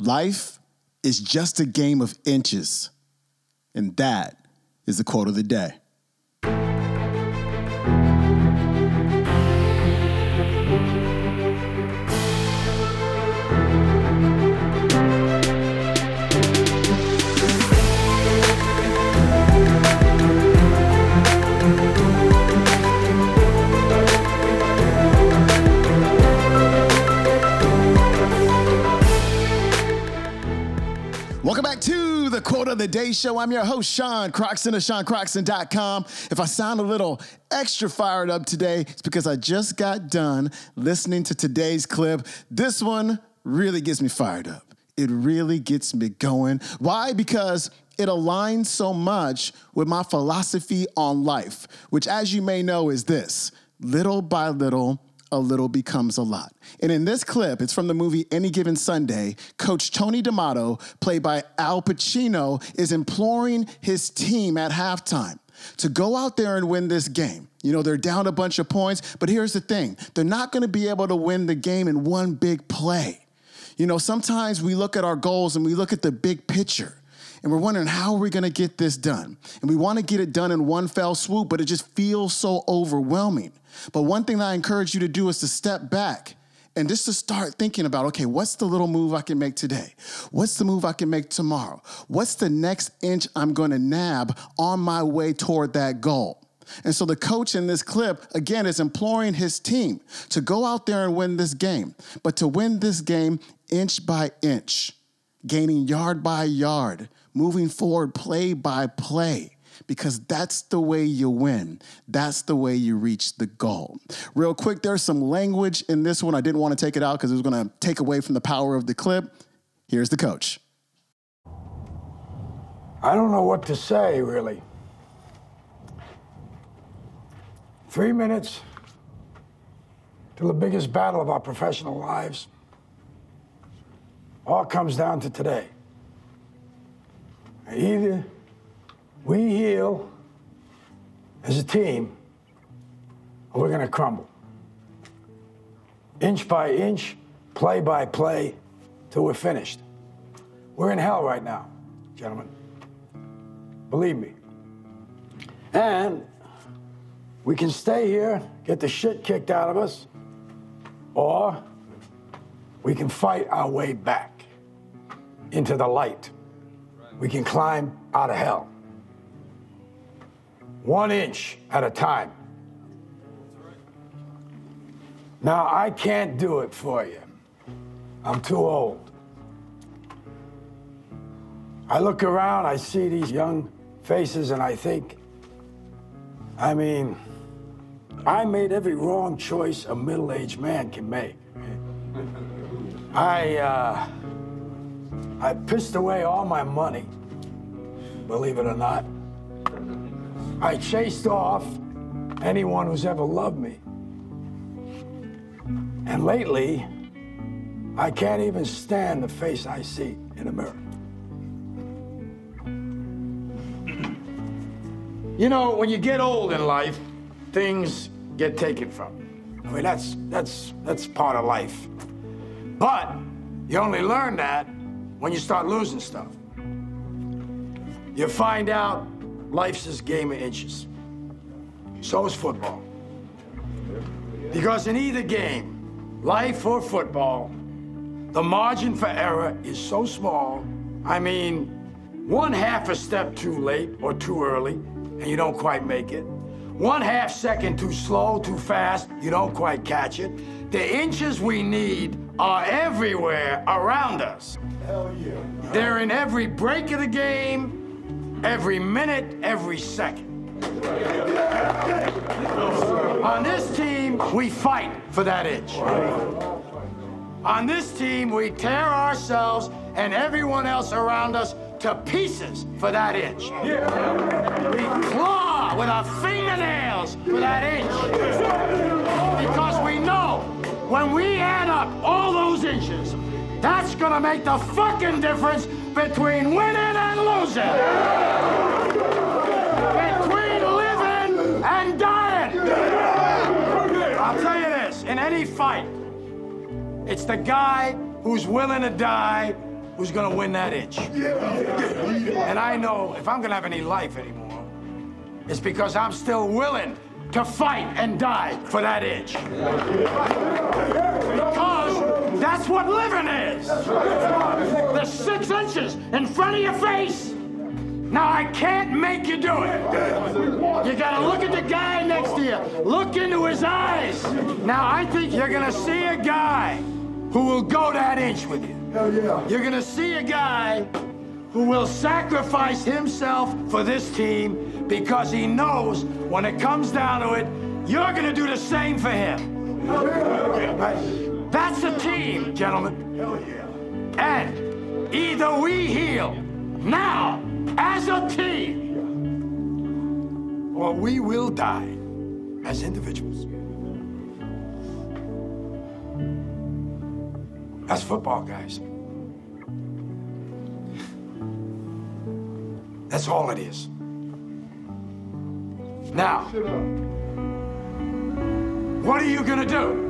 Life is just a game of inches. And that is the quote of the day. Of the Day Show. I'm your host, Sean Croxton of SeanCroxton.com. If I sound a little extra fired up today, it's because I just got done listening to today's clip. This one really gets me fired up. It really gets me going. Why? Because it aligns so much with my philosophy on life, which, as you may know, is this little by little, a little becomes a lot. And in this clip, it's from the movie Any Given Sunday, Coach Tony D'Amato, played by Al Pacino, is imploring his team at halftime to go out there and win this game. You know, they're down a bunch of points, but here's the thing they're not going to be able to win the game in one big play. You know, sometimes we look at our goals and we look at the big picture and we're wondering how are we going to get this done and we want to get it done in one fell swoop but it just feels so overwhelming but one thing that i encourage you to do is to step back and just to start thinking about okay what's the little move i can make today? What's the move i can make tomorrow? What's the next inch i'm going to nab on my way toward that goal? And so the coach in this clip, again, is imploring his team to go out there and win this game, but to win this game inch by inch, gaining yard by yard, moving forward play by play. Because that's the way you win. That's the way you reach the goal. Real quick, there's some language in this one. I didn't want to take it out because it was going to take away from the power of the clip. Here's the coach. I don't know what to say, really. Three minutes to the biggest battle of our professional lives. All comes down to today. Either we heal as a team, or we're going to crumble. Inch by inch, play by play, till we're finished. We're in hell right now, gentlemen. Believe me. And we can stay here, get the shit kicked out of us, or we can fight our way back into the light. We can climb out of hell. One inch at a time. Now, I can't do it for you. I'm too old. I look around, I see these young faces, and I think, I mean, I made every wrong choice a middle aged man can make. I, uh, I pissed away all my money, believe it or not. I chased off anyone who's ever loved me. And lately, I can't even stand the face I see in the mirror. You know, when you get old in life, things get taken from you. I mean, that's that's that's part of life. But you only learn that when you start losing stuff. You find out life's this game of inches. So is football. Because in either game, life or football, the margin for error is so small. I mean, one half a step too late or too early, and you don't quite make it. One half second too slow, too fast, you don't quite catch it. The inches we need are everywhere around us. Hell yeah. They're in every break of the game, every minute, every second. On this team, we fight for that inch. On this team, we tear ourselves and everyone else around us to pieces for that inch. We claw with our fingernails for that inch. Because we know when we add up all those inches, that's gonna make the fucking difference between winning and losing. Between living and dying. I'll tell you this, in any fight, it's the guy who's willing to die who's gonna win that inch. And I know if I'm gonna have any life anymore, it's because I'm still willing to fight and die for that inch. Because that's what living is. The six inches in front of your face. Now I can't make you do it. You gotta look at the guy next to you. Look into his eyes. Now I think you're gonna see a guy who will go that inch with you. Hell yeah. You're gonna see a guy who will sacrifice himself for this team because he knows when it comes down to it, you're gonna do the same for him. That's a team, gentlemen. Hell yeah. And either we heal now as a team, or we will die as individuals. That's football, guys. That's all it is. Now, what are you gonna do?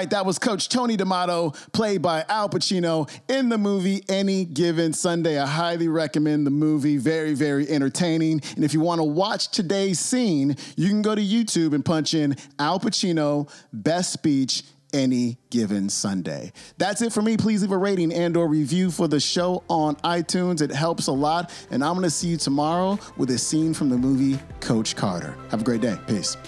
right, that was Coach Tony D'Amato, played by Al Pacino in the movie Any Given Sunday. I highly recommend the movie. Very, very entertaining. And if you want to watch today's scene, you can go to YouTube and punch in Al Pacino Best Speech any given Sunday. That's it for me. Please leave a rating and or review for the show on iTunes. It helps a lot. And I'm going to see you tomorrow with a scene from the movie Coach Carter. Have a great day. Peace.